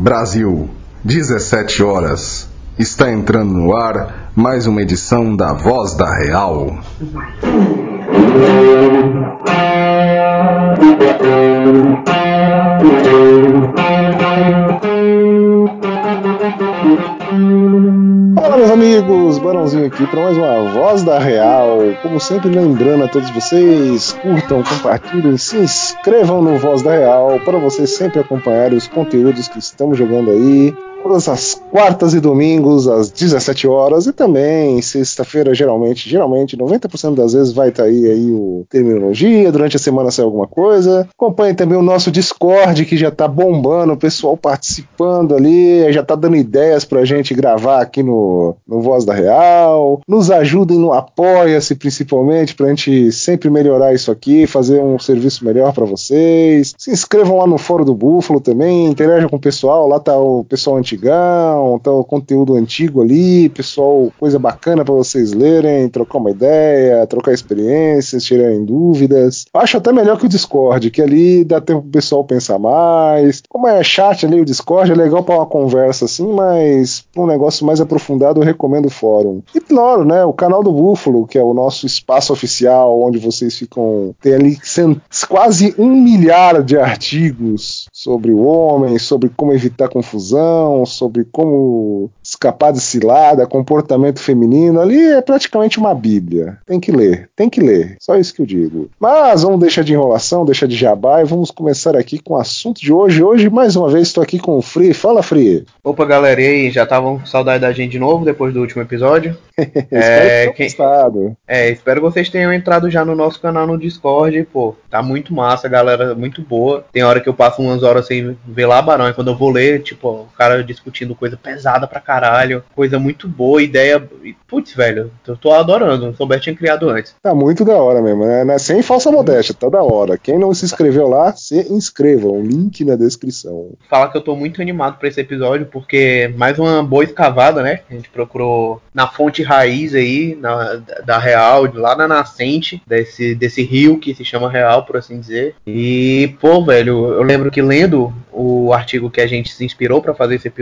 Brasil, 17 horas. Está entrando no ar mais uma edição da Voz da Real. meus amigos, Barãozinho aqui para mais uma Voz da Real. Como sempre, lembrando a todos vocês, curtam, compartilhem, se inscrevam no Voz da Real para vocês sempre acompanharem os conteúdos que estamos jogando aí todas as quartas e domingos às 17 horas e também sexta-feira geralmente, geralmente 90% das vezes vai estar tá aí, aí o terminologia, durante a semana sai alguma coisa. Acompanhe também o nosso Discord que já tá bombando, o pessoal participando ali, já tá dando ideias pra gente gravar aqui no, no Voz da Real. Nos ajudem no Apoia-se principalmente pra gente sempre melhorar isso aqui, fazer um serviço melhor para vocês. Se inscrevam lá no Fórum do Búfalo também, interajam com o pessoal, lá tá o pessoal antigo antigão, tá o conteúdo antigo ali, pessoal, coisa bacana para vocês lerem, trocar uma ideia, trocar experiências, tirarem dúvidas. Acho até melhor que o Discord, que ali dá tempo pro pessoal pensar mais. Como é chat ali, o Discord é legal para uma conversa assim, mas pra um negócio mais aprofundado eu recomendo o fórum. E claro, né, o canal do Búfalo, que é o nosso espaço oficial, onde vocês ficam, tem ali quase um milhar de artigos sobre o homem, sobre como evitar confusão, sobre como escapar de cilada, comportamento feminino, ali é praticamente uma bíblia. Tem que ler, tem que ler. Só isso que eu digo. Mas vamos deixar de enrolação, deixar de jabá e vamos começar aqui com o assunto de hoje. Hoje, mais uma vez, estou aqui com o Free. Fala, Free. Opa, galera, e aí? Já estavam com saudade da gente de novo depois do último episódio? é, quem... é, espero que vocês tenham entrado já no nosso canal no Discord. Pô, tá muito massa, galera, muito boa. Tem hora que eu passo umas horas sem ver lá, Barão, e quando eu vou ler, tipo, o cara discutindo coisa pesada pra caralho, coisa muito boa, ideia. Putz, velho, eu tô adorando. O Sober tinha criado antes. Tá muito da hora mesmo, né? Sem falsa modéstia, tá da hora. Quem não se inscreveu lá, se inscreva. Um link na descrição. Fala que eu tô muito animado pra esse episódio, porque mais uma boa escavada, né? A gente procurou na fonte raiz aí, na, da Real, lá na nascente desse, desse rio que se chama Real, por assim dizer. E, pô, velho, eu lembro que lendo o artigo que a gente se inspirou para fazer esse episódio,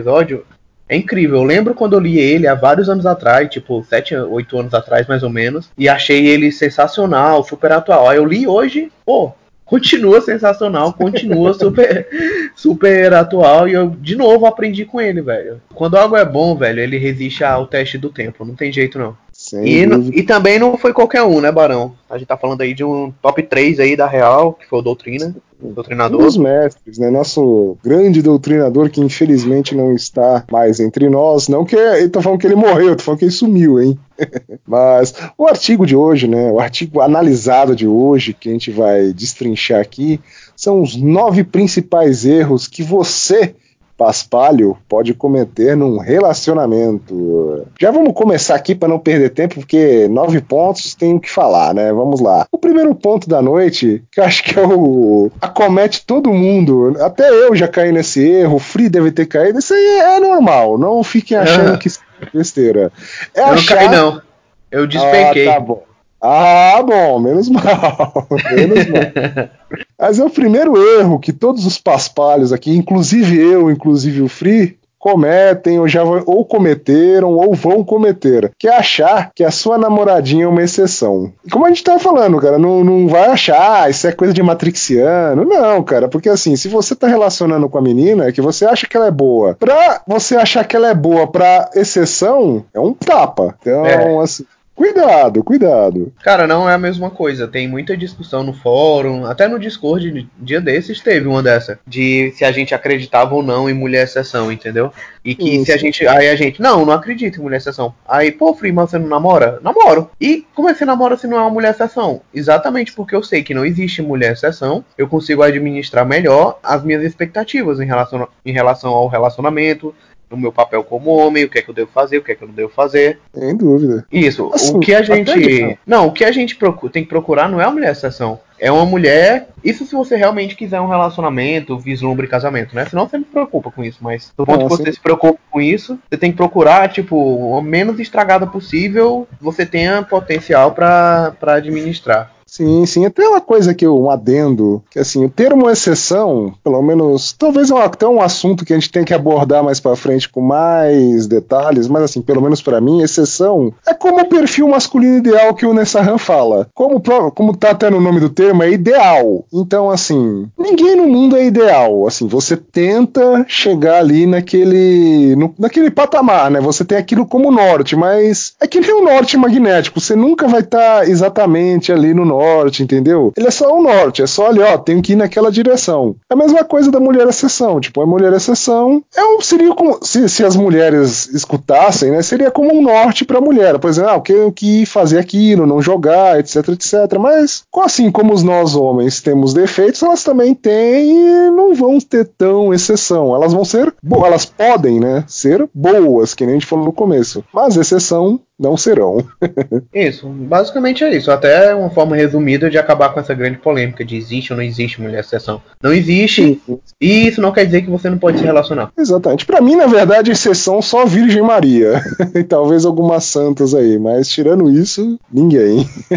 é incrível. Eu lembro quando eu li ele há vários anos atrás, tipo 7, 8 anos atrás mais ou menos, e achei ele sensacional, super atual. Aí eu li hoje, pô, continua sensacional, continua super, super atual e eu de novo aprendi com ele, velho. Quando algo é bom, velho, ele resiste ao teste do tempo, não tem jeito não. E, e, também não foi qualquer um, né, Barão? A gente tá falando aí de um top 3 aí da Real, que foi o Doutrina, o doutrinador. Um dos mestres, né? Nosso grande doutrinador que infelizmente não está mais entre nós. Não que eu tô falando que ele morreu, tô falando que ele sumiu, hein? Mas o artigo de hoje, né? O artigo analisado de hoje, que a gente vai destrinchar aqui, são os nove principais erros que você paspalho pode cometer num relacionamento. Já vamos começar aqui para não perder tempo, porque nove pontos tem o que falar, né? Vamos lá. O primeiro ponto da noite, que eu acho que é o. acomete todo mundo. Até eu já caí nesse erro, o Free deve ter caído. Isso aí é normal. Não fiquem achando que isso é besteira. É eu achar... não caí, não. Eu despenquei. Ah, tá bom. Ah, bom, menos mal. menos mal. Mas é o primeiro erro que todos os paspalhos aqui, inclusive eu, inclusive o Free, cometem ou já ou cometeram ou vão cometer, que é achar que a sua namoradinha é uma exceção. E como a gente tá falando, cara, não, não vai achar, ah, isso é coisa de matrixiano. Não, cara, porque assim, se você tá relacionando com a menina, é que você acha que ela é boa. Pra você achar que ela é boa pra exceção, é um tapa. Então, é. assim, Cuidado, cuidado. Cara, não é a mesma coisa. Tem muita discussão no fórum, até no Discord, dia desses teve uma dessa, de se a gente acreditava ou não em mulher exceção, entendeu? E que Isso. se a gente. Aí a gente, não, não acredito em mulher exceção. Aí, pô, Freeman, você não namora? Namoro. E como é que você namora se não é uma mulher exceção? Exatamente porque eu sei que não existe mulher exceção, eu consigo administrar melhor as minhas expectativas em relação, em relação ao relacionamento, no meu papel como homem, o que é que eu devo fazer, o que é que eu não devo fazer. Sem dúvida. Isso. Assim, o que a gente. Não, o que a gente procura, tem que procurar não é uma mulher exceção. É uma mulher. Isso se você realmente quiser um relacionamento, vislumbre casamento, né? Senão você não se preocupa com isso. Mas do ponto que você se preocupa com isso, você tem que procurar, tipo, o menos estragada possível você tenha potencial para administrar. Sim, sim. Até uma coisa que eu um adendo, que assim, o termo exceção, pelo menos, talvez é até um assunto que a gente tem que abordar mais para frente com mais detalhes, mas assim, pelo menos para mim, exceção é como o perfil masculino ideal que o Nessahan fala. Como, como tá até no nome do termo, é ideal. Então, assim, ninguém no mundo é ideal. Assim, você tenta chegar ali naquele, no, naquele patamar, né? Você tem aquilo como norte, mas é que nem o norte magnético. Você nunca vai estar tá exatamente ali no norte, entendeu? Ele é só o norte, é só ali, ó, tenho que ir naquela direção. É a mesma coisa da mulher exceção. Tipo, a mulher exceção é um, seria como se, se as mulheres escutassem, né? Seria como um norte para a mulher. Por exemplo, ah, eu que fazer aquilo, não jogar, etc, etc. Mas, assim como nós homens temos defeitos, elas também têm e não vão ter tão exceção. Elas vão ser, elas podem, né, ser boas, que nem a gente falou no começo. Mas exceção não serão. isso, basicamente é isso. Até uma forma resumida de acabar com essa grande polêmica de existe ou não existe mulher exceção. Não existe, e isso não quer dizer que você não pode se relacionar. Exatamente. Para mim, na verdade, exceção só Virgem Maria. e talvez algumas santas aí, mas tirando isso, ninguém.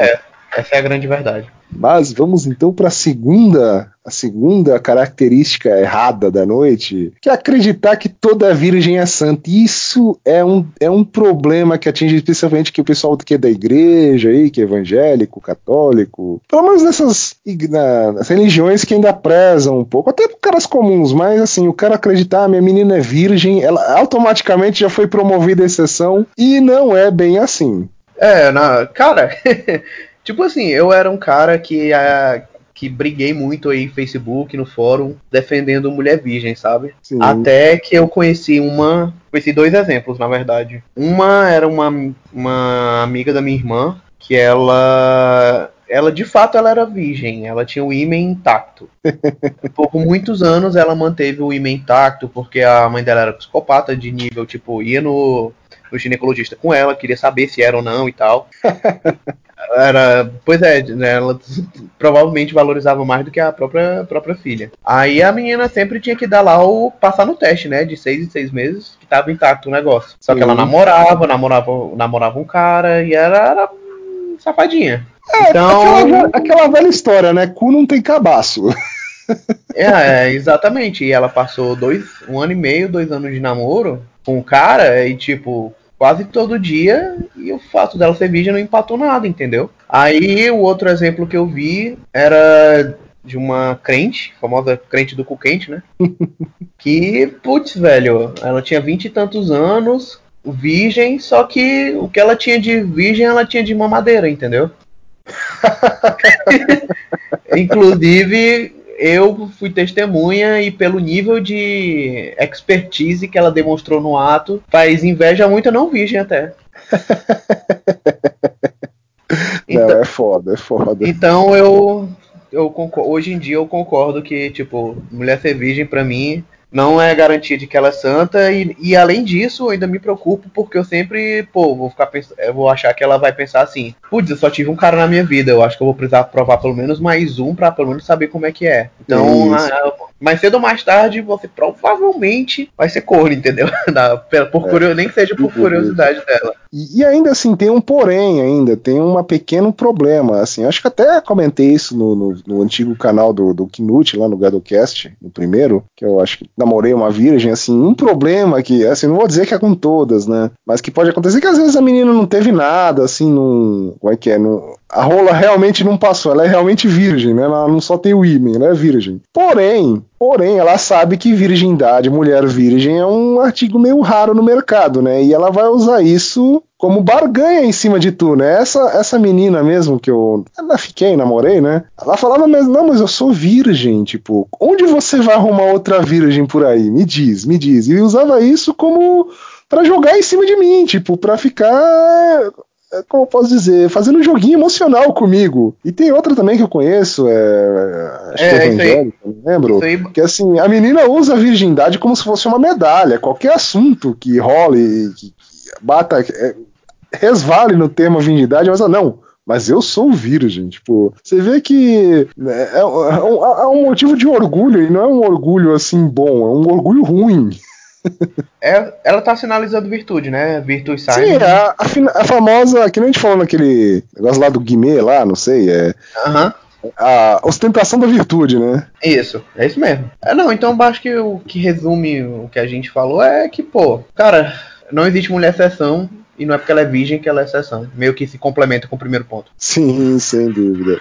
é, essa é a grande verdade. Mas vamos então para a segunda, a segunda característica errada da noite, que é acreditar que toda virgem é santa. Isso é um, é um problema que atinge especialmente que o pessoal que é da igreja aí, que é evangélico, católico, pelo menos nessas nas religiões que ainda prezam um pouco, até caras comuns, mas assim, o cara acreditar, ah, minha menina é virgem, ela automaticamente já foi promovida a exceção e não é bem assim. É, na, cara, Tipo assim, eu era um cara que, a, que briguei muito aí no Facebook, no fórum, defendendo mulher virgem, sabe? Sim. Até que eu conheci uma. Conheci dois exemplos, na verdade. Uma era uma, uma amiga da minha irmã, que ela. Ela de fato ela era virgem, ela tinha o ímã intacto. Por muitos anos ela manteve o ímã intacto, porque a mãe dela era psicopata de nível, tipo, ia no, no ginecologista com ela, queria saber se era ou não e tal. Era, pois é, né, ela provavelmente valorizava mais do que a própria, própria filha. Aí a menina sempre tinha que dar lá o passar no teste, né? De seis em seis meses, que tava intacto o negócio. Só que ela namorava, namorava, namorava um cara e era, era safadinha. É, então... aquela, aquela velha história, né? Cu não tem cabaço. É, é, exatamente. E ela passou dois, um ano e meio, dois anos de namoro com o cara, e tipo, quase todo dia e o fato dela ser virgem não empatou nada, entendeu? Aí o outro exemplo que eu vi era de uma crente, famosa crente do cu quente, né? que, putz, velho, ela tinha vinte e tantos anos, virgem, só que o que ela tinha de virgem, ela tinha de mamadeira, entendeu? Inclusive, eu fui testemunha e pelo nível de expertise que ela demonstrou no ato, faz inveja muito a não virgem até. Então, não, é foda, é foda. Então eu, eu concordo, hoje em dia eu concordo que, tipo, mulher ser virgem para mim não é garantia de que ela é santa e, e além disso eu ainda me preocupo porque eu sempre, pô, vou ficar pensando, eu vou achar que ela vai pensar assim, putz, eu só tive um cara na minha vida, eu acho que eu vou precisar provar pelo menos mais um para pelo menos saber como é que é. Então, a, mais cedo ou mais tarde você provavelmente vai ser corno, entendeu? Da, por, é. Nem que seja por curiosidade dela. E, e, ainda assim, tem um porém ainda, tem um pequeno problema, assim, acho que até comentei isso no, no, no antigo canal do, do Knut, lá no Gadocast, no primeiro, que eu acho que namorei uma virgem, assim, um problema que, assim, não vou dizer que é com todas, né, mas que pode acontecer que às vezes a menina não teve nada, assim, num, como é que é, num, a rola realmente não passou, ela é realmente virgem, né? Ela não só tem o ímã, ela é virgem. Porém, porém, ela sabe que virgindade, mulher virgem, é um artigo meio raro no mercado, né? E ela vai usar isso como barganha em cima de tu, né? Essa, essa menina mesmo que eu ela fiquei, namorei, né? Ela falava mesmo, não, mas eu sou virgem, tipo, onde você vai arrumar outra virgem por aí? Me diz, me diz. E usava isso como para jogar em cima de mim, tipo, para ficar como eu posso dizer, fazendo um joguinho emocional comigo. E tem outra também que eu conheço, é, acho é, que é evangélica, não lembro. Que assim, a menina usa a virgindade como se fosse uma medalha. Qualquer assunto que role, que, bata, é, resvale no tema virgindade, mas não, mas eu sou virgem. Tipo, você vê que é, é, um, é, um, motivo de orgulho, e não é um orgulho assim bom, é um orgulho ruim. É, ela tá sinalizando virtude, né? Virtude sign. Sim, a, a, fina- a famosa, que nem a gente falou naquele negócio lá do Guimê lá, não sei, é Aham. a ostentação da virtude, né? Isso, é isso mesmo. É, não, então acho que o que resume o que a gente falou é que, pô, cara, não existe mulher exceção e não é porque ela é virgem que ela é exceção. Meio que se complementa com o primeiro ponto. Sim, sem dúvida.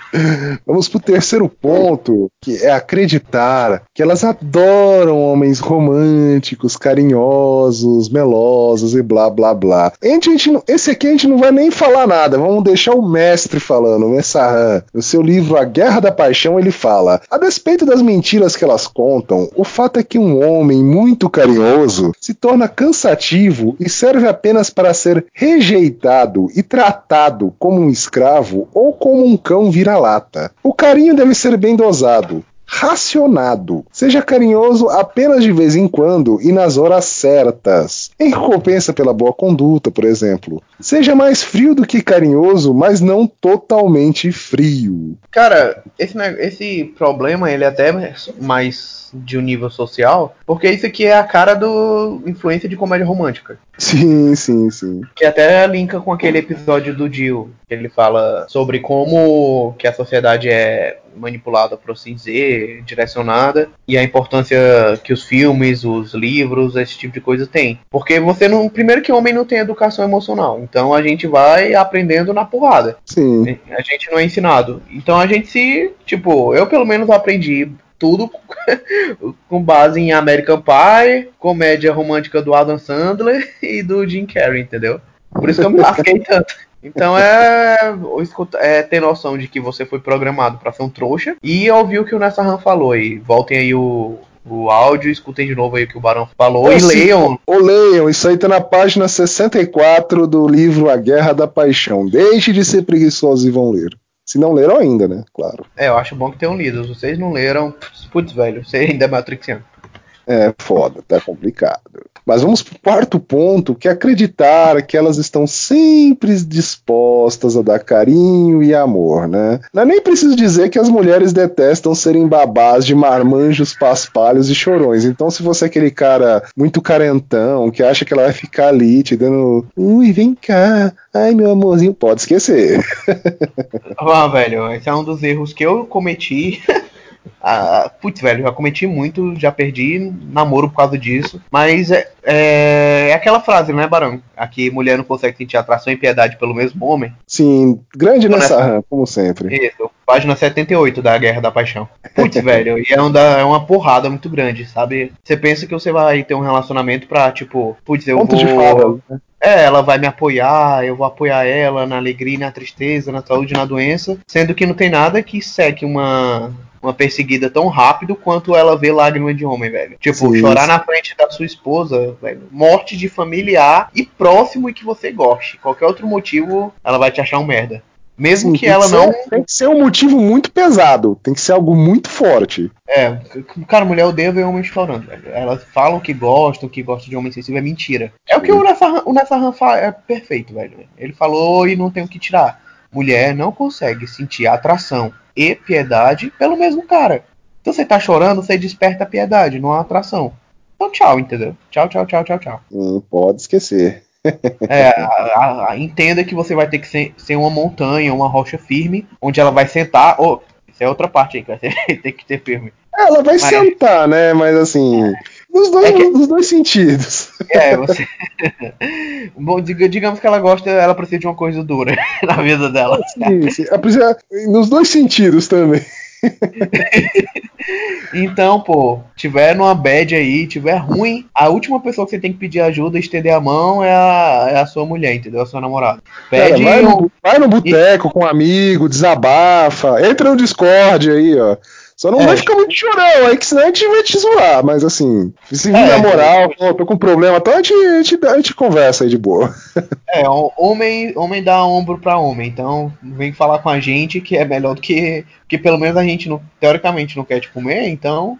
Vamos pro terceiro ponto, que é acreditar que elas adoram homens românticos, carinhosos, melosos e blá blá blá. A gente, a gente esse aqui a gente não vai nem falar nada, vamos deixar o mestre falando, o Messahan. No seu livro A Guerra da Paixão, ele fala: A despeito das mentiras que elas contam, o fato é que um homem muito carinhoso se torna cansativo e serve apenas para ser rejeitado e tratado como um escravo ou como um cão vira-lata. O carinho deve ser bem dosado. Racionado. Seja carinhoso apenas de vez em quando e nas horas certas. Em recompensa pela boa conduta, por exemplo. Seja mais frio do que carinhoso, mas não totalmente frio. Cara, esse, esse problema ele é até mais de um nível social, porque isso aqui é a cara do influência de comédia romântica. Sim, sim, sim. Que até linka com aquele episódio do Jill, que ele fala sobre como que a sociedade é manipulada por assim dizer, direcionada, e a importância que os filmes, os livros, esse tipo de coisa tem. Porque você não. Primeiro que o homem não tem educação emocional, então a gente vai aprendendo na porrada. Sim. A gente não é ensinado. Então a gente se. Tipo, eu pelo menos aprendi tudo com base em American Pie, comédia romântica do Adam Sandler e do Jim Carrey, entendeu? Por isso que eu me lasquei tanto. Então é, é ter noção de que você foi programado pra ser um trouxa e ouvir o que o Nessa Han falou. E voltem aí o, o áudio, escutem de novo aí o que o Barão falou e leiam. Ô, leiam, isso aí tá na página 64 do livro A Guerra da Paixão. Deixe de ser preguiçosos e vão ler. Se não leram ainda, né? Claro. É, eu acho bom que tenham lido. Se vocês não leram, putz, velho, você ainda é matrixiano. É foda, tá complicado. Mas vamos pro quarto ponto, que é acreditar que elas estão sempre dispostas a dar carinho e amor, né? Não é nem preciso dizer que as mulheres detestam serem babás de marmanjos, paspalhos e chorões. Então, se você é aquele cara muito carentão, que acha que ela vai ficar ali te dando, ui, vem cá, ai meu amorzinho, pode esquecer. Ah, velho, esse é um dos erros que eu cometi. Ah, putz, velho, já cometi muito, já perdi namoro por causa disso. Mas é, é, é aquela frase, né, Barão? Aqui mulher não consegue sentir atração e piedade pelo mesmo homem. Sim, grande Nessa- nessa rã, como sempre. Isso, página 78 da Guerra da Paixão. Putz, velho, e é, um da- é uma porrada muito grande, sabe? Você pensa que você vai ter um relacionamento pra, tipo, putz, eu Ponto vou. de fala. né? É, ela vai me apoiar, eu vou apoiar ela na alegria na tristeza, na saúde na doença, sendo que não tem nada que seque uma, uma perseguida tão rápido quanto ela vê lágrima de homem, velho. Tipo, Sim, chorar na frente da sua esposa, velho. Morte de familiar e próximo e que você goste. Qualquer outro motivo, ela vai te achar um merda. Mesmo Sim, que ela ser- não. Tem que ser um motivo muito pesado, tem que ser algo muito forte. É, cara, mulher odeia ver homem chorando. Elas falam que gostam, que gostam de homem sensível, é mentira. É o que o Nessahan, o Nessahan fa- é perfeito, velho. Ele falou e não tem o que tirar. Mulher não consegue sentir atração e piedade pelo mesmo cara. Se você tá chorando, você desperta a piedade, não a atração. Então tchau, entendeu? Tchau, tchau, tchau, tchau, tchau. Não pode esquecer. É, a- a- entenda que você vai ter que ser, ser uma montanha, uma rocha firme, onde ela vai sentar. Oh, isso é outra parte aí que vai ter, tem que ter firme. Ela vai Mas- sentar, né? Mas assim, nos dois, É que- nos dois sentidos. É, você. Bom, diga- digamos que ela gosta, ela precisa de uma coisa dura na vida dela. Sim, sim. Ela precisa- Nos dois sentidos também. Então, pô, tiver numa bad aí, tiver ruim, a última pessoa que você tem que pedir ajuda, estender a mão, é a, é a sua mulher, entendeu? A sua namorada. Cara, Pede vai, um- no, vai no boteco com um amigo, desabafa, entra no Discord aí, ó. Só não É. vai ficar muito chorão aí, que senão a gente vai te zoar. Mas assim, se vir É, na moral, pô, tô com problema, então a gente, a, gente, a gente conversa aí de boa. É, homem, homem dá ombro pra homem, então vem falar com a gente que é melhor do que. que pelo menos a gente, não, teoricamente, não quer te comer, então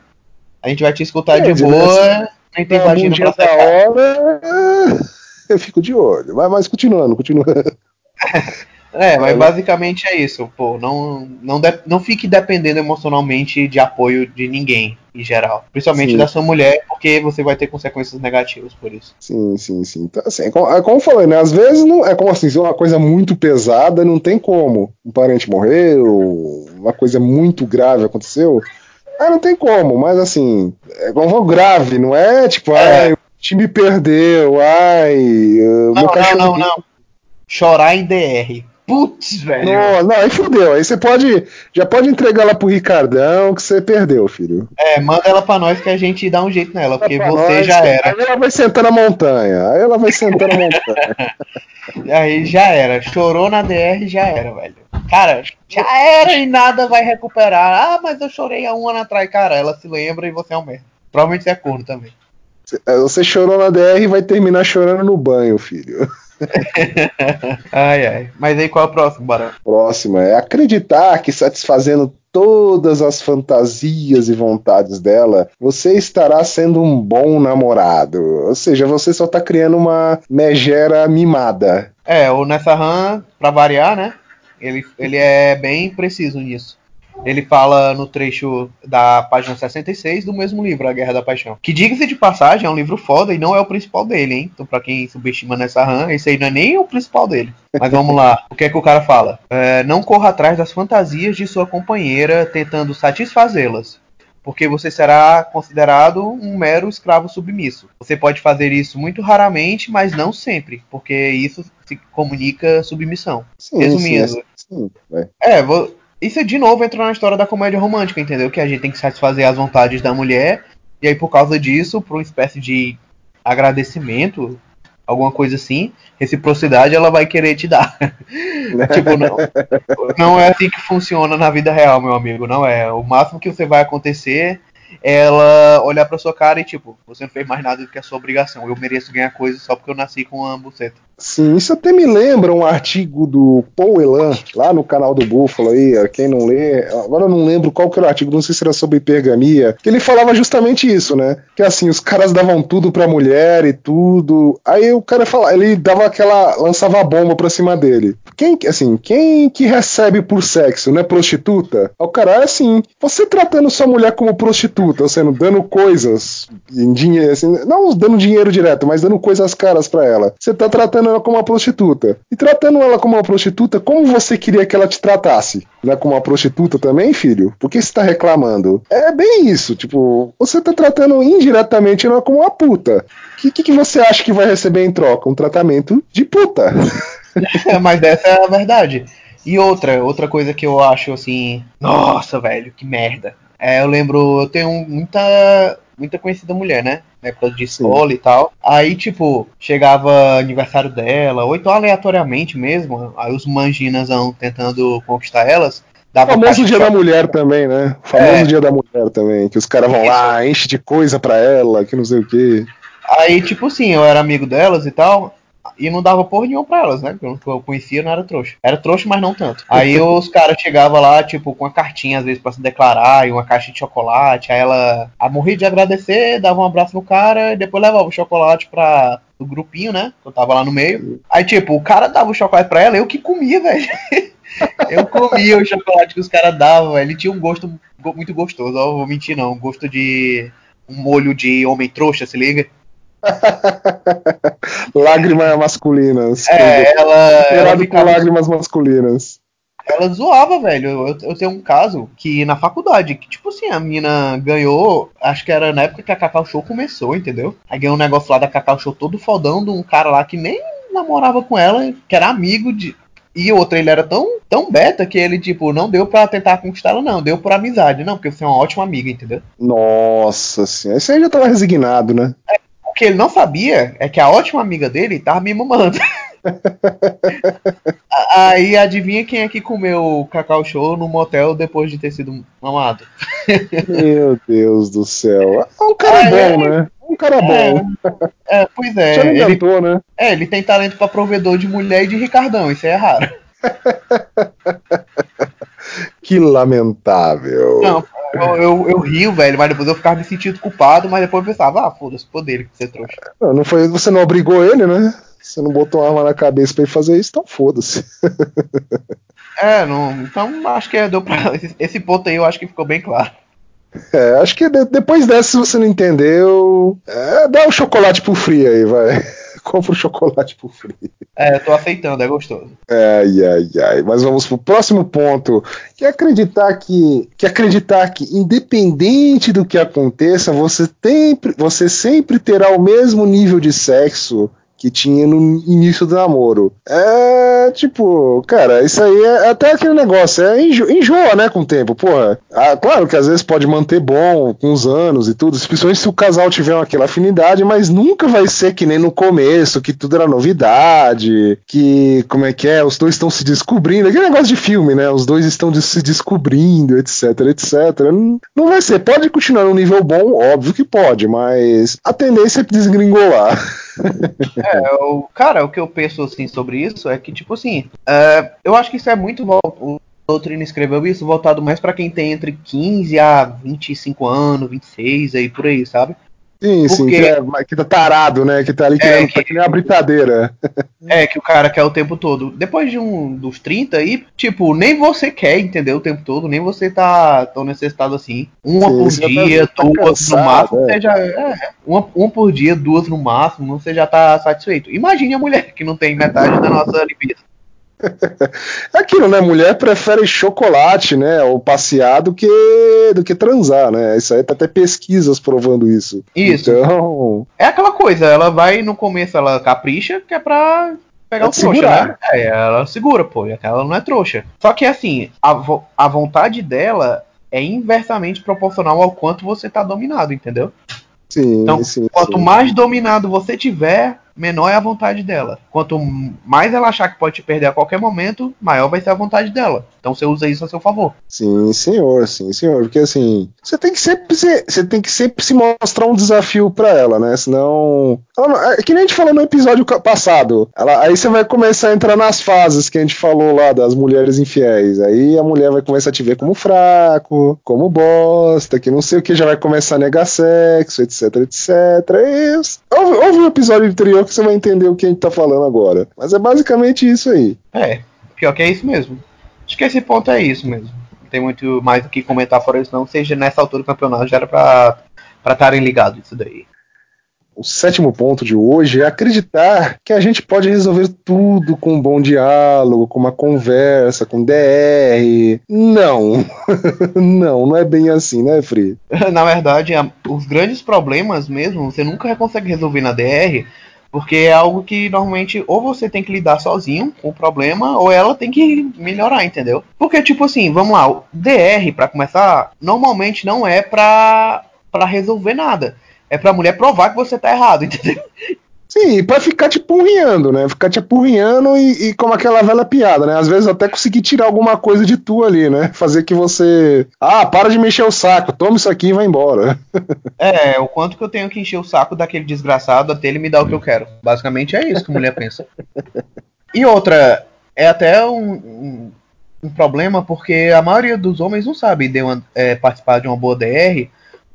a gente vai te escutar de Entendi, boa, nem tem Então, vagina um dia pra da hora, eu fico de olho. Vai, mas continuando, continuando. É, mas basicamente é isso, pô. Não, não, de, não fique dependendo emocionalmente de apoio de ninguém, em geral. Principalmente sim. da sua mulher, porque você vai ter consequências negativas por isso. Sim, sim, sim. Então, assim, é como, é como eu falei, né? Às vezes não, é como assim, se é uma coisa muito pesada, não tem como. Um parente morreu, uma coisa muito grave aconteceu. Ah, não tem como, mas assim, é como grave, não é tipo, é. ai, o time perdeu, ai. Não, meu não, não, não. Chorar em DR. Putz, velho. Não, não, aí fodeu. Aí você pode. Já pode entregar ela pro Ricardão que você perdeu, filho. É, manda ela pra nós que a gente dá um jeito nela, porque você nós, já era. Aí ela vai sentar na montanha. Aí ela vai sentar na montanha. aí já era. Chorou na DR já era, velho. Cara, já era e nada vai recuperar. Ah, mas eu chorei há um ano atrás, cara. Ela se lembra e você é um merda. Provavelmente você é corno também. Você chorou na DR e vai terminar chorando no banho, filho. ai, ai. Mas aí qual é o próximo, Barão? Próximo é acreditar que satisfazendo todas as fantasias e vontades dela, você estará sendo um bom namorado. Ou seja, você só tá criando uma megera mimada. É, o Nessa Han, pra variar, né? Ele, ele é bem preciso nisso. Ele fala no trecho da página 66 do mesmo livro, A Guerra da Paixão. Que diga-se de passagem, é um livro foda e não é o principal dele, hein? Então, pra quem subestima nessa RAM, esse aí não é nem o principal dele. Mas vamos lá. O que é que o cara fala? É, não corra atrás das fantasias de sua companheira tentando satisfazê-las porque você será considerado um mero escravo submisso. Você pode fazer isso muito raramente, mas não sempre, porque isso se comunica submissão. Sim, Resumindo. Sim, sim, é, é vou, isso de novo entra na história da comédia romântica, entendeu? Que a gente tem que satisfazer as vontades da mulher, e aí por causa disso, por uma espécie de agradecimento, alguma coisa assim, reciprocidade ela vai querer te dar. tipo, não, não é assim que funciona na vida real, meu amigo, não é. O máximo que você vai acontecer ela olhar pra sua cara e tipo, você não fez mais nada do que a sua obrigação. Eu mereço ganhar coisas só porque eu nasci com uma buceta. Sim, isso até me lembra um artigo do Paul Elan, lá no canal do Búfalo aí, quem não lê, agora eu não lembro qual que era o artigo, não sei se era sobre hipergamia, que ele falava justamente isso, né? Que assim, os caras davam tudo pra mulher e tudo, aí o cara fala, ele dava aquela, lançava a bomba pra cima dele. Quem, assim, quem que recebe por sexo, né? Prostituta? O cara é assim, você tratando sua mulher como prostituta, ou seja, dando coisas em dinheiro, assim, não dando dinheiro direto, mas dando coisas caras para ela. Você tá tratando ela como uma prostituta. E tratando ela como uma prostituta, como você queria que ela te tratasse? Né, como uma prostituta também, filho? Por que você tá reclamando? É bem isso, tipo, você tá tratando indiretamente ela como uma puta. O que, que, que você acha que vai receber em troca? Um tratamento de puta. Mas essa é a verdade. E outra, outra coisa que eu acho assim, nossa, velho, que merda. É, eu lembro, eu tenho muita muita conhecida mulher, né? Na época de escola Sim. e tal. Aí, tipo, chegava aniversário dela, ou então aleatoriamente mesmo, aí os manginas vão tentando conquistar elas. o famoso dia da mulher também, né? O famoso é. dia da mulher também, que os caras vão lá, enche de coisa pra ela, que não sei o quê. Aí, tipo assim, eu era amigo delas e tal. E não dava porra nenhuma pra elas, né? Porque eu conhecia não era trouxa. Era trouxa, mas não tanto. Aí os caras chegavam lá, tipo, com uma cartinha, às vezes, pra se declarar, e uma caixa de chocolate. Aí ela a morria de agradecer, dava um abraço no cara, e depois levava o chocolate pra o grupinho, né? Eu tava lá no meio. Aí, tipo, o cara dava o chocolate pra ela, eu que comia, velho. eu comia o chocolate que os caras davam, ele tinha um gosto muito gostoso. Eu vou mentir, não. Um gosto de um molho de homem trouxa, se liga? lágrimas masculinas. É, ela. ela ficava... com lágrimas masculinas. Ela zoava, velho. Eu, eu, tenho um caso que na faculdade, que tipo assim, a mina ganhou, acho que era na época que a Cacau Show começou, entendeu? Aí ganhou um negócio lá da Cacau Show todo fodão de um cara lá que nem namorava com ela, que era amigo de. E outra, ele era tão, tão beta que ele, tipo, não deu pra tentar conquistar ela, não. Deu por amizade, não, porque você é uma ótima amiga, entendeu? Nossa senhora. Esse aí já tava resignado, né? É, que ele não sabia é que a ótima amiga dele tava me mamando. Aí adivinha quem é que comeu cacau show no motel depois de ter sido mamado? Meu Deus do céu. É um cara bom, é, né? Um cara é, bom. É, pois é. Já inventou, ele, né? É, ele tem talento para provedor de mulher e de Ricardão, isso é raro. que lamentável. Não, eu, eu, eu, rio, velho, mas depois eu ficava me sentindo culpado, mas depois eu pensava, ah, foda-se, poder que você trouxe. Não, não foi, você não obrigou ele, né? Você não botou uma arma na cabeça pra ele fazer isso, então foda-se. É, não, então acho que deu pra. Esse, esse ponto aí eu acho que ficou bem claro. É, acho que de, depois dessa, se você não entendeu, é, dá o um chocolate pro Free aí, vai. Compra o chocolate pro Free. É, tô aceitando, é gostoso. Ai, ai, ai. Mas vamos pro próximo ponto. Que é acreditar que, que acreditar que, independente do que aconteça, você, tem, você sempre terá o mesmo nível de sexo que tinha no início do namoro. É, tipo, cara, isso aí é até aquele negócio, é enjo, enjoa, né, com o tempo, porra. Ah, claro que às vezes pode manter bom com os anos e tudo, principalmente se o casal tiver aquela afinidade, mas nunca vai ser que nem no começo, que tudo era novidade, que, como é que é, os dois estão se descobrindo, aquele negócio de filme, né, os dois estão se descobrindo, etc, etc. Não, vai ser, pode continuar no nível bom, óbvio que pode, mas a tendência é desgringolar. É, o, cara, o que eu penso assim sobre isso é que, tipo assim, é, eu acho que isso é muito. O Doutrina escreveu isso voltado mais para quem tem entre 15 a 25 anos, 26, aí por aí, sabe? Sim, Porque... sim, que, é, que tá tarado, né? Que tá ali é, querendo, que, tá que nem uma britadeira. É, que o cara quer o tempo todo. Depois de um dos 30 aí, tipo, nem você quer, entendeu? O tempo todo, nem você tá tão necessitado assim. Uma sim, por tá dia, tá, duas cansado, no máximo, é. você já. É, uma, uma por dia, duas no máximo, você já tá satisfeito. Imagine a mulher que não tem metade da nossa libido. É aquilo, né? Mulher prefere chocolate, né? Ou passear do que, do que transar, né? Isso aí tá até pesquisas provando isso. Isso. Então... É aquela coisa, ela vai no começo, ela capricha, que é pra pegar o trouxa, segurar. né? É, ela segura, pô, ela não é trouxa. Só que assim, a, vo a vontade dela é inversamente proporcional ao quanto você tá dominado, entendeu? Sim, então, sim, quanto sim. mais dominado você tiver, menor é a vontade dela. Quanto mais ela achar que pode te perder a qualquer momento, maior vai ser a vontade dela. Então você usa isso a seu favor. Sim, senhor, sim, senhor. Porque assim, você tem que sempre você tem que sempre se mostrar um desafio para ela, né? Senão. É que nem a gente falou no episódio passado. Ela, aí você vai começar a entrar nas fases que a gente falou lá das mulheres infiéis. Aí a mulher vai começar a te ver como fraco, como bosta, que não sei o que, já vai começar a negar sexo, etc, etc. E, ouve, ouve o episódio anterior que você vai entender o que a gente tá falando agora. Mas é basicamente isso aí. É, pior que é isso mesmo. Acho que esse ponto é isso mesmo. Não tem muito mais o que comentar fora isso, não. Seja nessa altura do campeonato, já era pra estarem ligados isso daí. O sétimo ponto de hoje é acreditar que a gente pode resolver tudo com um bom diálogo, com uma conversa, com DR. Não. não, não é bem assim, né, Fri? Na verdade, os grandes problemas mesmo, você nunca consegue resolver na DR, porque é algo que normalmente ou você tem que lidar sozinho com o problema, ou ela tem que melhorar, entendeu? Porque, tipo assim, vamos lá, o DR, para começar, normalmente não é pra, pra resolver nada. É pra mulher provar que você tá errado, entendeu? Sim, pra ficar te apurrinhando, né? Ficar te apurrinhando e, e, como aquela velha piada, né? Às vezes até conseguir tirar alguma coisa de tu ali, né? Fazer que você. Ah, para de mexer o saco, toma isso aqui e vai embora. É, o quanto que eu tenho que encher o saco daquele desgraçado até ele me dar o que eu quero. Basicamente é isso que a mulher pensa. E outra, é até um, um, um problema porque a maioria dos homens não sabe de uma, é, participar de uma boa DR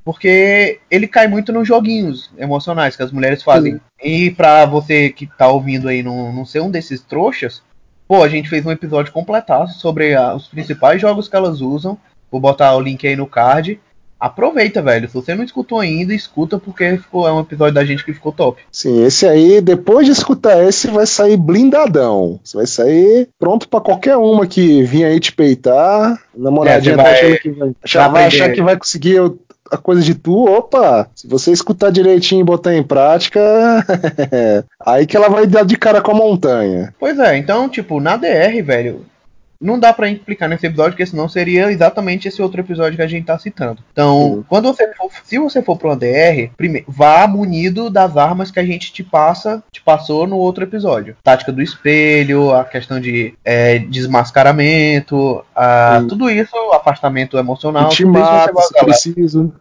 porque ele cai muito nos joguinhos emocionais que as mulheres fazem. Sim. E pra você que tá ouvindo aí não, não ser um desses trouxas, pô, a gente fez um episódio completaço sobre a, os principais jogos que elas usam. Vou botar o link aí no card. Aproveita, velho. Se você não escutou ainda, escuta porque ficou, é um episódio da gente que ficou top. Sim, esse aí, depois de escutar esse, vai sair blindadão. Você vai sair pronto para qualquer uma que vinha aí te peitar. Namoradinha é, tá vai, achando que vai, vai achar que vai conseguir a coisa de tu, opa, se você escutar direitinho e botar em prática, aí que ela vai dar de cara com a montanha. Pois é, então, tipo, na DR, velho, não dá para explicar nesse episódio, porque senão seria exatamente esse outro episódio que a gente tá citando. Então, quando você for, se você for pro DR, primeiro, vá munido das armas que a gente te passa, te passou no outro episódio. Tática do espelho, a questão de é, desmascaramento, a, tudo isso, afastamento emocional, te tudo mata, isso você vai se preciso.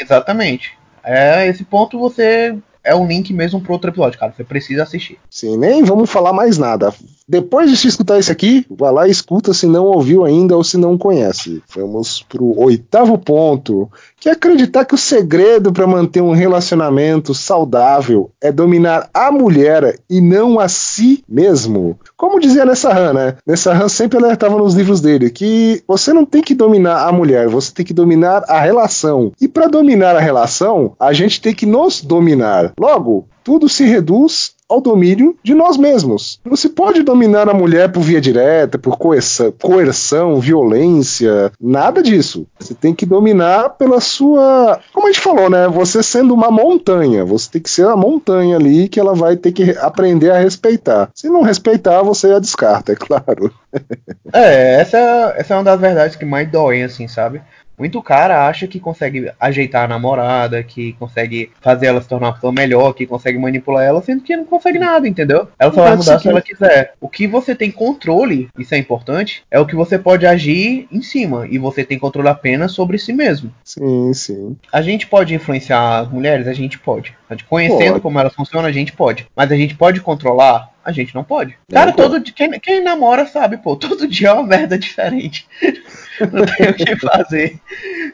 Exatamente. É, esse ponto você é um link mesmo pro outro episódio, cara. Você precisa assistir. Sim, nem vamos falar mais nada. Depois de escutar esse aqui, vá lá e escuta se não ouviu ainda ou se não conhece. Vamos pro oitavo ponto, que acreditar que o segredo para manter um relacionamento saudável é dominar a mulher e não a si mesmo. Como dizia Nessa Han, né? Nessa Han sempre alertava nos livros dele que você não tem que dominar a mulher, você tem que dominar a relação. E para dominar a relação, a gente tem que nos dominar. Logo, tudo se reduz ao domínio de nós mesmos. Não se pode dominar a mulher por via direta, por coerção, coerção, violência, nada disso. Você tem que dominar pela sua. Como a gente falou, né? Você sendo uma montanha. Você tem que ser a montanha ali que ela vai ter que aprender a respeitar. Se não respeitar, você a descarta, é claro. é, essa, essa é uma das verdades que mais doem, assim, sabe? Muito cara acha que consegue ajeitar a namorada, que consegue fazer ela se tornar uma pessoa melhor, que consegue manipular ela, sendo que não consegue nada, entendeu? Ela só vai mudar se ela quiser. O que você tem controle, isso é importante, é o que você pode agir em cima. E você tem controle apenas sobre si mesmo. Sim, sim. A gente pode influenciar as mulheres? A gente pode. A gente conhecendo pode. como elas funcionam, a gente pode. Mas a gente pode controlar? A gente não pode. Cara, não todo dia, quem, quem namora sabe, pô, todo dia é uma merda diferente. não tem o que fazer.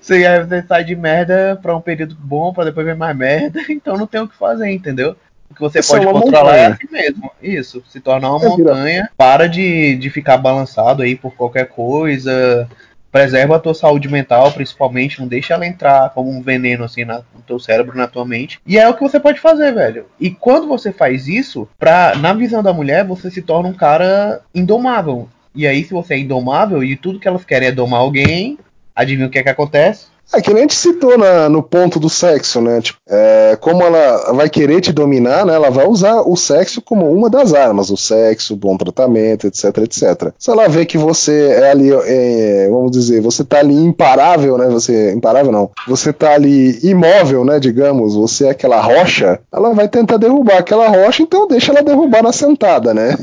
Você, você sai de merda pra um período bom, pra depois ver mais merda, então não tem o que fazer, entendeu? O que você Isso pode é controlar montanha. é assim mesmo. Isso, se tornar uma é montanha, para de, de ficar balançado aí por qualquer coisa preserva a tua saúde mental, principalmente, não deixa ela entrar como um veneno assim na, no teu cérebro, na tua mente. E é o que você pode fazer, velho. E quando você faz isso, pra, na visão da mulher, você se torna um cara indomável. E aí, se você é indomável e tudo que elas querem é domar alguém, adivinha o que é que acontece? É que nem a gente citou na, no ponto do sexo, né? Tipo, é, como ela vai querer te dominar, né? Ela vai usar o sexo como uma das armas, o sexo, bom tratamento, etc, etc. Se ela vê que você é ali, é, vamos dizer, você tá ali imparável, né? Você imparável não, você tá ali imóvel, né? Digamos, você é aquela rocha, ela vai tentar derrubar aquela rocha, então deixa ela derrubar na sentada, né?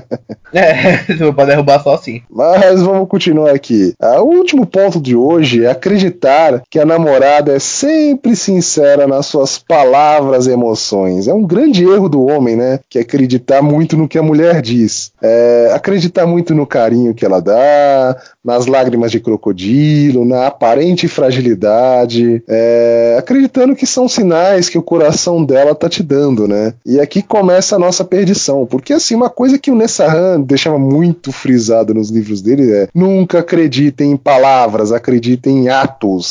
é, pode derrubar só assim. Mas vamos continuar aqui. Ah, o último ponto de hoje é acreditar que a namorada é sempre sincera nas suas palavras e emoções. É um grande erro do homem, né? Que é acreditar muito no que a mulher diz. É, acreditar muito no carinho que ela dá, nas lágrimas de crocodilo, na aparente fragilidade, é, acreditando que são sinais que o coração dela tá te dando, né? E aqui começa a nossa perdição, porque assim, uma coisa que o Nessahan deixava muito frisado nos livros dele é nunca acreditem em palavras, acreditem em atos.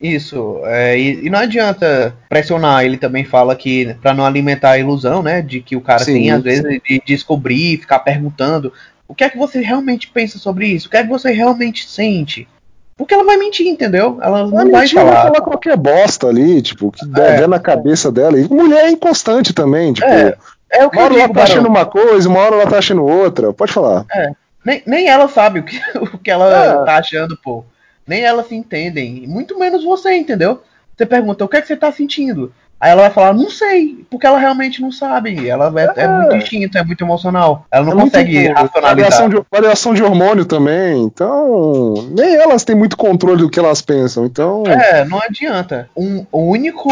Isso, é, e, e, não adianta pressionar. Ele também fala que para não alimentar a ilusão, né, de que o cara sim, tem às vezes de descobrir, ficar perguntando o que é que você realmente pensa sobre isso, o que é que você realmente sente. Porque ela vai mentir, entendeu? Ela não vai, vai falar. Vai falar qualquer bosta ali, tipo, que der é. na cabeça dela. E mulher é inconstante também, tipo. É, é o que uma hora digo, ela tá achando uma coisa, uma hora ela tá achando outra. Pode falar. É. Nem, nem ela sabe o que, o que ela é. tá achando, pô nem elas se entendem, muito menos você, entendeu? Você pergunta, o que é que você tá sentindo? Aí ela vai falar, não sei, porque ela realmente não sabe. Ela é, é, é muito instinto, é muito emocional. Ela não é consegue racionalizar. Variação de, variação de hormônio também. Então, nem elas têm muito controle do que elas pensam. Então. É, não adianta. Um, único,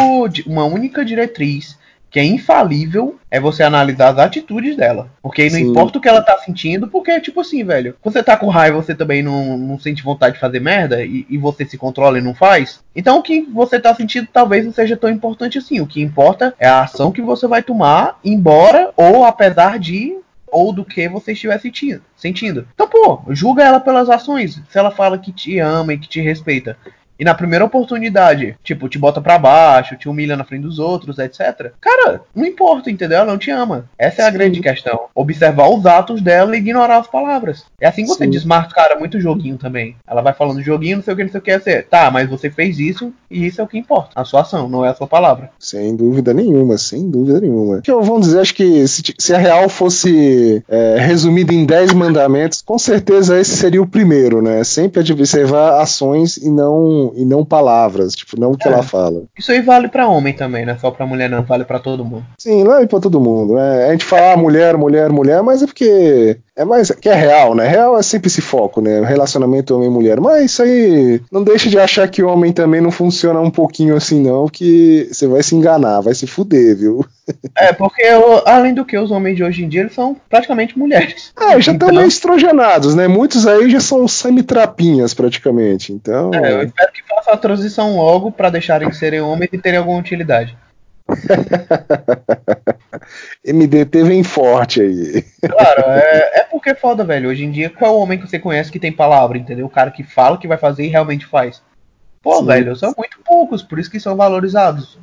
uma única diretriz que é infalível é você analisar as atitudes dela. Porque não Sim. importa o que ela tá sentindo, porque, tipo assim, velho, você tá com raiva, você também não, não sente vontade de fazer merda e, e, você se controla e não faz. Então o que você tá sentindo talvez não seja tão importante assim. O que importa é a ação que você vai tomar, embora ou apesar de ou do que você estiver sentindo, sentindo. Então, pô, julga ela pelas ações. Se ela fala que te ama e que te respeita e na primeira oportunidade, tipo, te bota pra baixo, te humilha na frente dos outros, etc. Cara, não importa, entendeu? Ela não te ama. Essa é a Sim. grande questão. Observar os atos dela e ignorar as palavras. É assim que você Sim. desmascara muito joguinho também. Ela vai falando joguinho, não sei o que, não sei o que. Você, tá, mas você fez isso e isso é o que importa. A sua ação, não é a sua palavra. Sem dúvida nenhuma, sem dúvida nenhuma. Que eu vou dizer, acho que se, se a real fosse é, resumida em 10 mandamentos, com certeza esse seria o primeiro, né? Sempre observar ações e não e não palavras, tipo, não o que é. ela fala. Isso aí vale para homem também, não é só pra mulher, não, vale para todo mundo. Sim, vale pra todo mundo. Né? A gente fala ah, mulher, mulher, mulher, mas é porque É mais que é real, né? Real é sempre esse foco, né? Relacionamento homem-mulher. Mas isso aí não deixa de achar que o homem também não funciona um pouquinho assim, não, que você vai se enganar, vai se fuder, viu? É, porque além do que os homens de hoje em dia, eles são praticamente mulheres. É, já estão então... meio estrogenados, né? Muitos aí já são semi-trapinhas praticamente. Então. É, eu espero que faça a transição logo para deixarem de serem homens e terem alguma utilidade. MDT vem forte aí. Claro, é, é porque é foda, velho. Hoje em dia, qual é o homem que você conhece que tem palavra, entendeu? O cara que fala que vai fazer e realmente faz. Pô, Sim. velho, são muito poucos, por isso que são valorizados.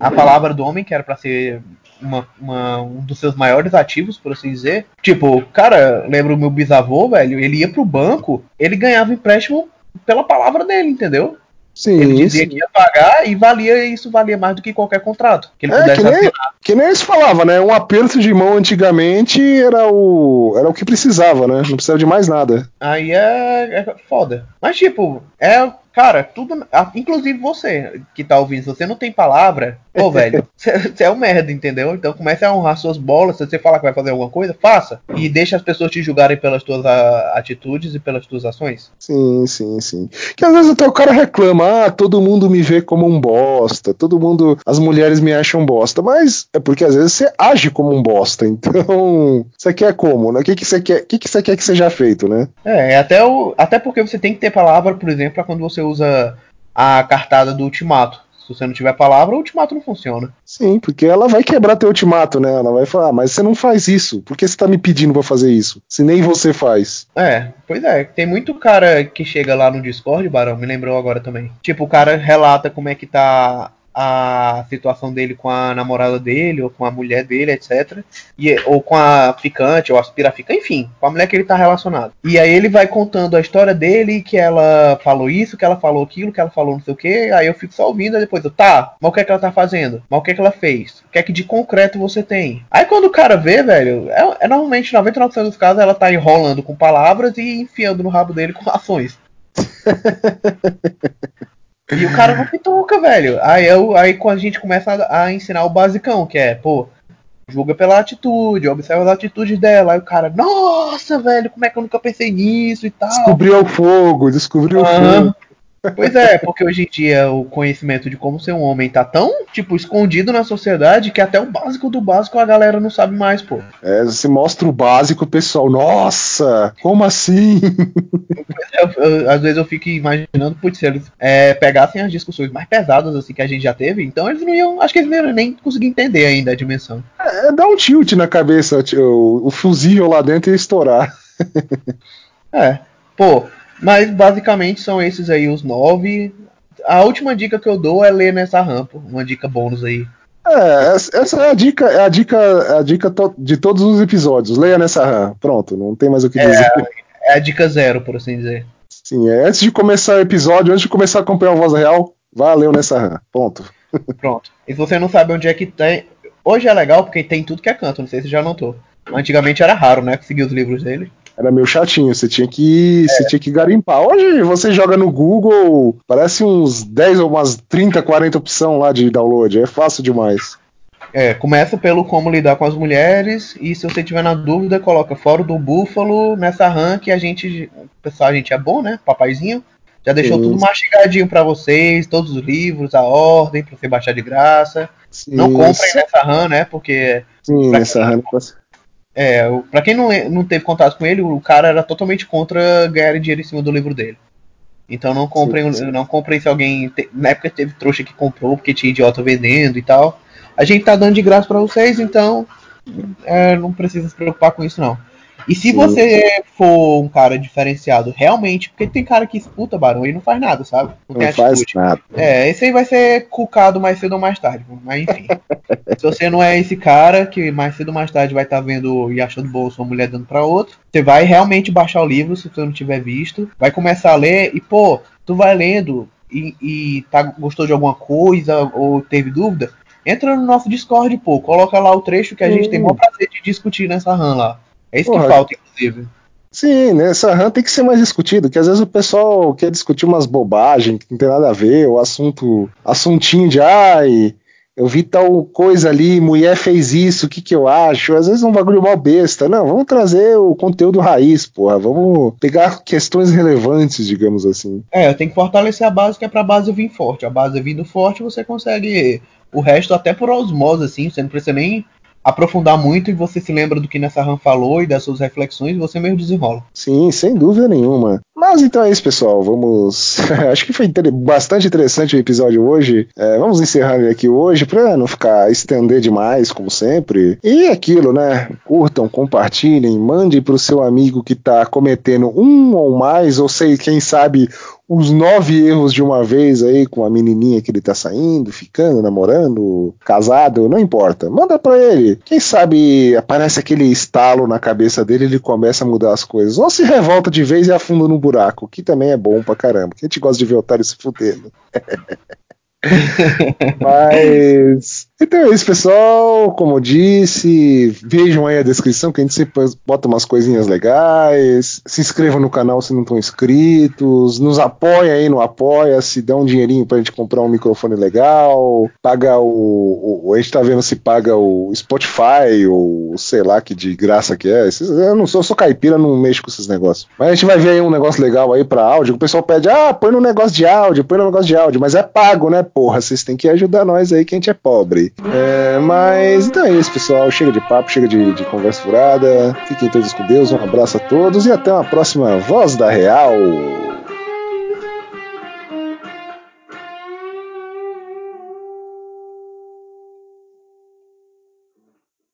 A palavra do homem, que era pra ser uma, uma, um dos seus maiores ativos, por assim dizer. Tipo, cara, lembro o meu bisavô, velho, ele ia pro banco, ele ganhava empréstimo pela palavra dele, entendeu? Sim, ele dizia sim. que ia pagar e valia isso valia mais do que qualquer contrato que ele é, pudesse que nem, assinar. Que nem se falava, né? Um aperto de mão antigamente era o era o que precisava, né? Não precisava de mais nada. Aí é, é foda. Mas tipo, é Cara, tudo. Inclusive você que tá ouvindo, se você não tem palavra, ô velho, você é um merda, entendeu? Então comece a honrar suas bolas. Se você falar que vai fazer alguma coisa, faça. E deixa as pessoas te julgarem pelas tuas a, atitudes e pelas tuas ações. Sim, sim, sim. Que às vezes até o cara reclama, ah, todo mundo me vê como um bosta, todo mundo. As mulheres me acham bosta. Mas é porque às vezes você age como um bosta. Então, você quer como, né? O que, que você quer? O que, que você quer que seja feito, né? É, até, o, até porque você tem que ter palavra, por exemplo, pra quando você usa a cartada do ultimato. Se você não tiver palavra, o ultimato não funciona. Sim, porque ela vai quebrar teu ultimato, né? Ela vai falar, ah, mas você não faz isso. Por que você tá me pedindo pra fazer isso? Se nem você faz. É, pois é. Tem muito cara que chega lá no Discord, Barão, me lembrou agora também. Tipo, o cara relata como é que tá a situação dele com a namorada dele, ou com a mulher dele, etc. E, ou com a ficante, ou aspirafica, enfim, com a mulher que ele tá relacionado. E aí ele vai contando a história dele, que ela falou isso, que ela falou aquilo, que ela falou não sei o que, aí eu fico só ouvindo, e depois eu, tá, mas o que é que ela tá fazendo? Mas o que é que ela fez? O que é que de concreto você tem? Aí quando o cara vê, velho, é, é normalmente 99% dos casos ela tá enrolando com palavras e enfiando no rabo dele com ações. E o cara não pituca, velho. Aí, eu, aí a gente começa a, a, ensinar o basicão, que é, pô, julga pela atitude, observa as atitudes dela. Aí o cara, nossa, velho, como é que eu nunca pensei nisso e tal. Descobriu o fogo, descobriu o fogo. Pois é, porque hoje em dia o conhecimento de como ser um homem tá tão, tipo, escondido na sociedade que até o básico do básico a galera não sabe mais, pô. É, você mostra o básico, pessoal, nossa, como assim? Eu, eu, às vezes eu fico imaginando, putz, se eles é, pegassem as discussões mais pesadas, assim, que a gente já teve, então eles não iam, acho que eles não iam nem conseguir entender ainda a dimensão. É, dá um tilt na cabeça, o, o fusível lá dentro ia estourar. é, pô, mas basicamente são esses aí os nove. A última dica que eu dou é ler nessa rampa, uma dica bônus aí. É, essa é a dica, é a dica, é a dica to de todos os episódios. Leia nessa RAM. Pronto, não tem mais o que é, dizer. É a dica zero, por assim dizer. Sim, é, antes de começar o episódio, antes de começar a acompanhar a voz real, vá ler nessa RAM. Ponto. Pronto. E se você não sabe onde é que tem. Hoje é legal porque tem tudo que é canto, não sei se já notou. Antigamente era raro, né? Conseguir os livros dele. Era meio chatinho, você tinha que, é. você tinha que garimpar. Hoje você joga no Google, parece uns 10 ou umas 30, 40 opção lá de download, é fácil demais. É, começa pelo como lidar com as mulheres e se você tiver na dúvida, coloca Fórum do Búfalo nessa RAM que a gente, pessoal, a gente é bom, né? Papaizinho. Já deixou Sim. tudo mastigadinho para vocês, todos os livros, a ordem para você baixar de graça. Sim. Não comprem nessa RAM, né? Porque Sim, nessa RAM é, pra quem não, não teve contato com ele, o cara era totalmente contra ganhar dinheiro em cima do livro dele. Então não comprem, sim, sim. não comprem se alguém. Te, na época teve trouxa que comprou porque tinha idiota vendendo e tal. A gente tá dando de graça para vocês, então é, não precisa se preocupar com isso não. E se você for um cara diferenciado realmente, porque tem cara que escuta barulho e não faz nada, sabe? Não, não faz nada. É, esse aí vai ser cucado mais cedo ou mais tarde. Mas enfim. se você não é esse cara que mais cedo ou mais tarde vai estar tá vendo e achando bom sua mulher dando pra outro, você vai realmente baixar o livro se você não tiver visto, vai começar a ler e, pô, tu vai lendo e, e tá, gostou de alguma coisa ou teve dúvida, entra no nosso Discord, pô, coloca lá o trecho que a gente tem maior prazer de discutir nessa RAM lá. É isso Porra, que falta, inclusive. Sim, né? Essa RAM tem que ser mais discutido, que às vezes o pessoal quer discutir umas bobagens que não tem nada a ver, o assunto, assuntinho de ai, eu vi tal coisa ali, mulher fez isso, o que que eu acho? Às vezes é um bagulho mal besta. Não, vamos trazer o conteúdo raiz, porra. Vamos pegar questões relevantes, digamos assim. É, tem que fortalecer a base, que é pra base vir forte. A base vindo forte, você consegue o resto até por osmose, assim, você não precisa nem aprofundar muito e você se lembra do que nessa RAM falou e das suas reflexões, você mesmo desenrola. Sim, sem dúvida nenhuma. Mas então é isso, pessoal. Vamos. Acho que foi bastante interessante o episódio hoje. É, vamos encerrar ele aqui hoje para não ficar estender demais, como sempre. E aquilo, né? Curtam, compartilhem, mande para o seu amigo que está cometendo um ou mais, ou sei, quem sabe os nove erros de uma vez aí com a menininha que ele tá saindo, ficando, namorando, casado, não importa. Manda pra ele. Quem sabe aparece aquele estalo na cabeça dele e ele começa a mudar as coisas. Ou se revolta de vez e afunda no buraco, que também é bom pra caramba. Que a gente gosta de ver otário se fudendo. Mas então é isso, pessoal. Como eu disse, vejam aí a descrição que a gente sempre bota umas coisinhas legais. Se inscrevam no canal se não estão inscritos. Nos apoia aí no Apoia-se. Dá um dinheirinho pra gente comprar um microfone legal. Paga o, o, A gente tá vendo se paga o Spotify ou sei lá que de graça que é. Eu não sou, eu sou caipira, não mexo com esses negócios. Mas a gente vai ver aí um negócio legal aí pra áudio. O pessoal pede, ah, põe no negócio de áudio, põe no negócio de áudio. Mas é pago, né, porra? Vocês têm que ajudar nós aí que a gente é pobre. É, mas então é isso, pessoal. Chega de papo, chega de, de conversa furada. Fiquem todos com Deus. Um abraço a todos e até uma próxima Voz da Real.